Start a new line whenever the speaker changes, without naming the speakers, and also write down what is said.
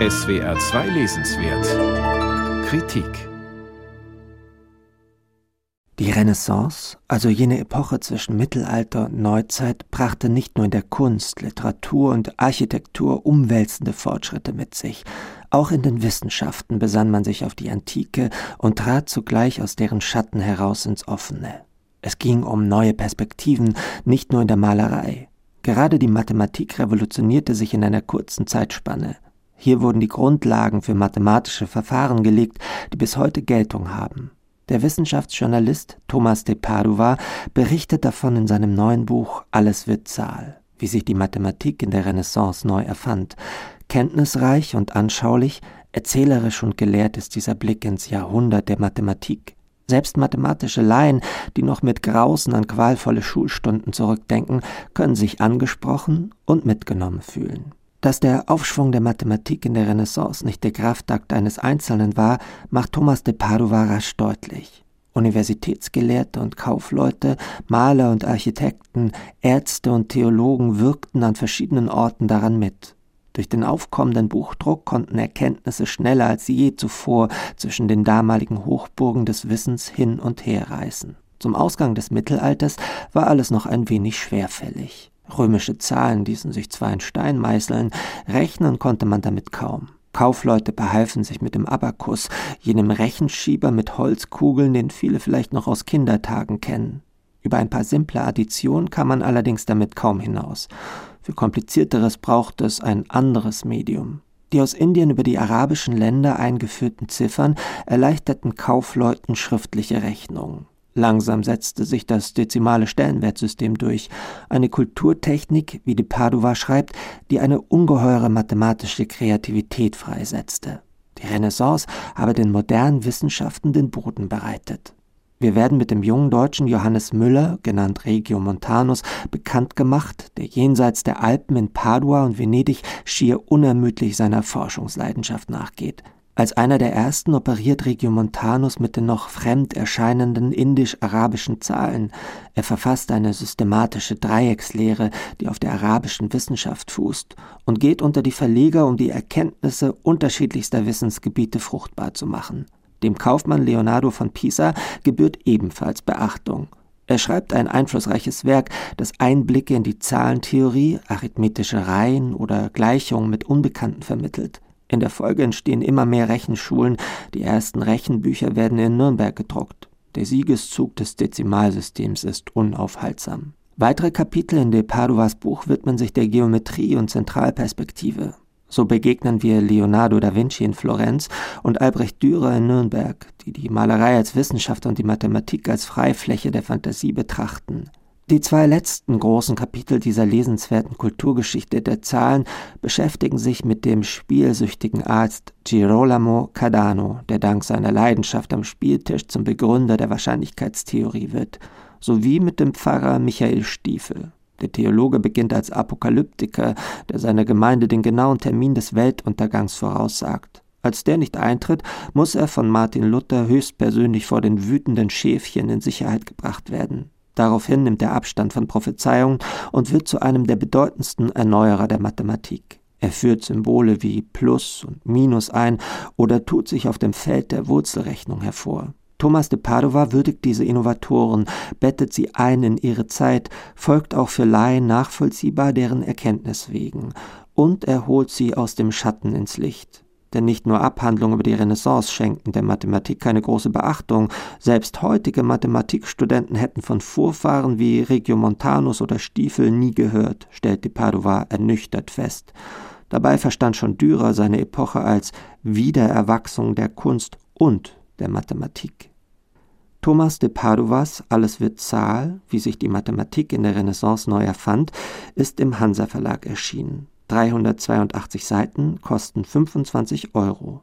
SWR 2 Lesenswert Kritik
Die Renaissance, also jene Epoche zwischen Mittelalter und Neuzeit, brachte nicht nur in der Kunst, Literatur und Architektur umwälzende Fortschritte mit sich, auch in den Wissenschaften besann man sich auf die Antike und trat zugleich aus deren Schatten heraus ins Offene. Es ging um neue Perspektiven, nicht nur in der Malerei. Gerade die Mathematik revolutionierte sich in einer kurzen Zeitspanne. Hier wurden die Grundlagen für mathematische Verfahren gelegt, die bis heute Geltung haben. Der Wissenschaftsjournalist Thomas de Padua berichtet davon in seinem neuen Buch Alles wird Zahl, wie sich die Mathematik in der Renaissance neu erfand. Kenntnisreich und anschaulich, erzählerisch und gelehrt ist dieser Blick ins Jahrhundert der Mathematik. Selbst mathematische Laien, die noch mit Grausen an qualvolle Schulstunden zurückdenken, können sich angesprochen und mitgenommen fühlen. Dass der Aufschwung der Mathematik in der Renaissance nicht der Kraftakt eines Einzelnen war, macht Thomas de Padova rasch deutlich. Universitätsgelehrte und Kaufleute, Maler und Architekten, Ärzte und Theologen wirkten an verschiedenen Orten daran mit. Durch den aufkommenden Buchdruck konnten Erkenntnisse schneller als je zuvor zwischen den damaligen Hochburgen des Wissens hin und her reißen. Zum Ausgang des Mittelalters war alles noch ein wenig schwerfällig. Römische Zahlen ließen sich zwar in Stein meißeln, rechnen konnte man damit kaum. Kaufleute behalfen sich mit dem Abakus, jenem Rechenschieber mit Holzkugeln, den viele vielleicht noch aus Kindertagen kennen. Über ein paar simple Additionen kam man allerdings damit kaum hinaus. Für komplizierteres braucht es ein anderes Medium. Die aus Indien über die arabischen Länder eingeführten Ziffern erleichterten Kaufleuten schriftliche Rechnungen. Langsam setzte sich das dezimale Stellenwertsystem durch, eine Kulturtechnik, wie de Padua schreibt, die eine ungeheure mathematische Kreativität freisetzte. Die Renaissance habe den modernen Wissenschaften den Boden bereitet. Wir werden mit dem jungen Deutschen Johannes Müller, genannt Regio Montanus, bekannt gemacht, der jenseits der Alpen in Padua und Venedig schier unermüdlich seiner Forschungsleidenschaft nachgeht. Als einer der ersten operiert Regiomontanus mit den noch fremd erscheinenden indisch-arabischen Zahlen. Er verfasst eine systematische Dreieckslehre, die auf der arabischen Wissenschaft fußt, und geht unter die Verleger, um die Erkenntnisse unterschiedlichster Wissensgebiete fruchtbar zu machen. Dem Kaufmann Leonardo von Pisa gebührt ebenfalls Beachtung. Er schreibt ein einflussreiches Werk, das Einblicke in die Zahlentheorie, arithmetische Reihen oder Gleichungen mit Unbekannten vermittelt. In der Folge entstehen immer mehr Rechenschulen, die ersten Rechenbücher werden in Nürnberg gedruckt. Der Siegeszug des Dezimalsystems ist unaufhaltsam. Weitere Kapitel in de Padovas Buch widmen sich der Geometrie und Zentralperspektive. So begegnen wir Leonardo da Vinci in Florenz und Albrecht Dürer in Nürnberg, die die Malerei als Wissenschaft und die Mathematik als Freifläche der Fantasie betrachten. Die zwei letzten großen Kapitel dieser lesenswerten Kulturgeschichte der Zahlen beschäftigen sich mit dem spielsüchtigen Arzt Girolamo Cardano, der dank seiner Leidenschaft am Spieltisch zum Begründer der Wahrscheinlichkeitstheorie wird, sowie mit dem Pfarrer Michael Stiefel. Der Theologe beginnt als Apokalyptiker, der seiner Gemeinde den genauen Termin des Weltuntergangs voraussagt. Als der nicht eintritt, muss er von Martin Luther höchstpersönlich vor den wütenden Schäfchen in Sicherheit gebracht werden. Daraufhin nimmt er Abstand von Prophezeiungen und wird zu einem der bedeutendsten Erneuerer der Mathematik. Er führt Symbole wie Plus und Minus ein oder tut sich auf dem Feld der Wurzelrechnung hervor. Thomas de Padova würdigt diese Innovatoren, bettet sie ein in ihre Zeit, folgt auch für Laien nachvollziehbar deren Erkenntnis wegen und erholt sie aus dem Schatten ins Licht denn nicht nur Abhandlungen über die Renaissance schenkten der Mathematik keine große Beachtung, selbst heutige Mathematikstudenten hätten von Vorfahren wie Regiomontanus oder Stiefel nie gehört, stellte Padova ernüchtert fest. Dabei verstand schon Dürer seine Epoche als Wiedererwachsung der Kunst und der Mathematik. Thomas de Padovas Alles wird Zahl, wie sich die Mathematik in der Renaissance neu erfand, ist im Hansa Verlag erschienen. 382 Seiten kosten 25 Euro.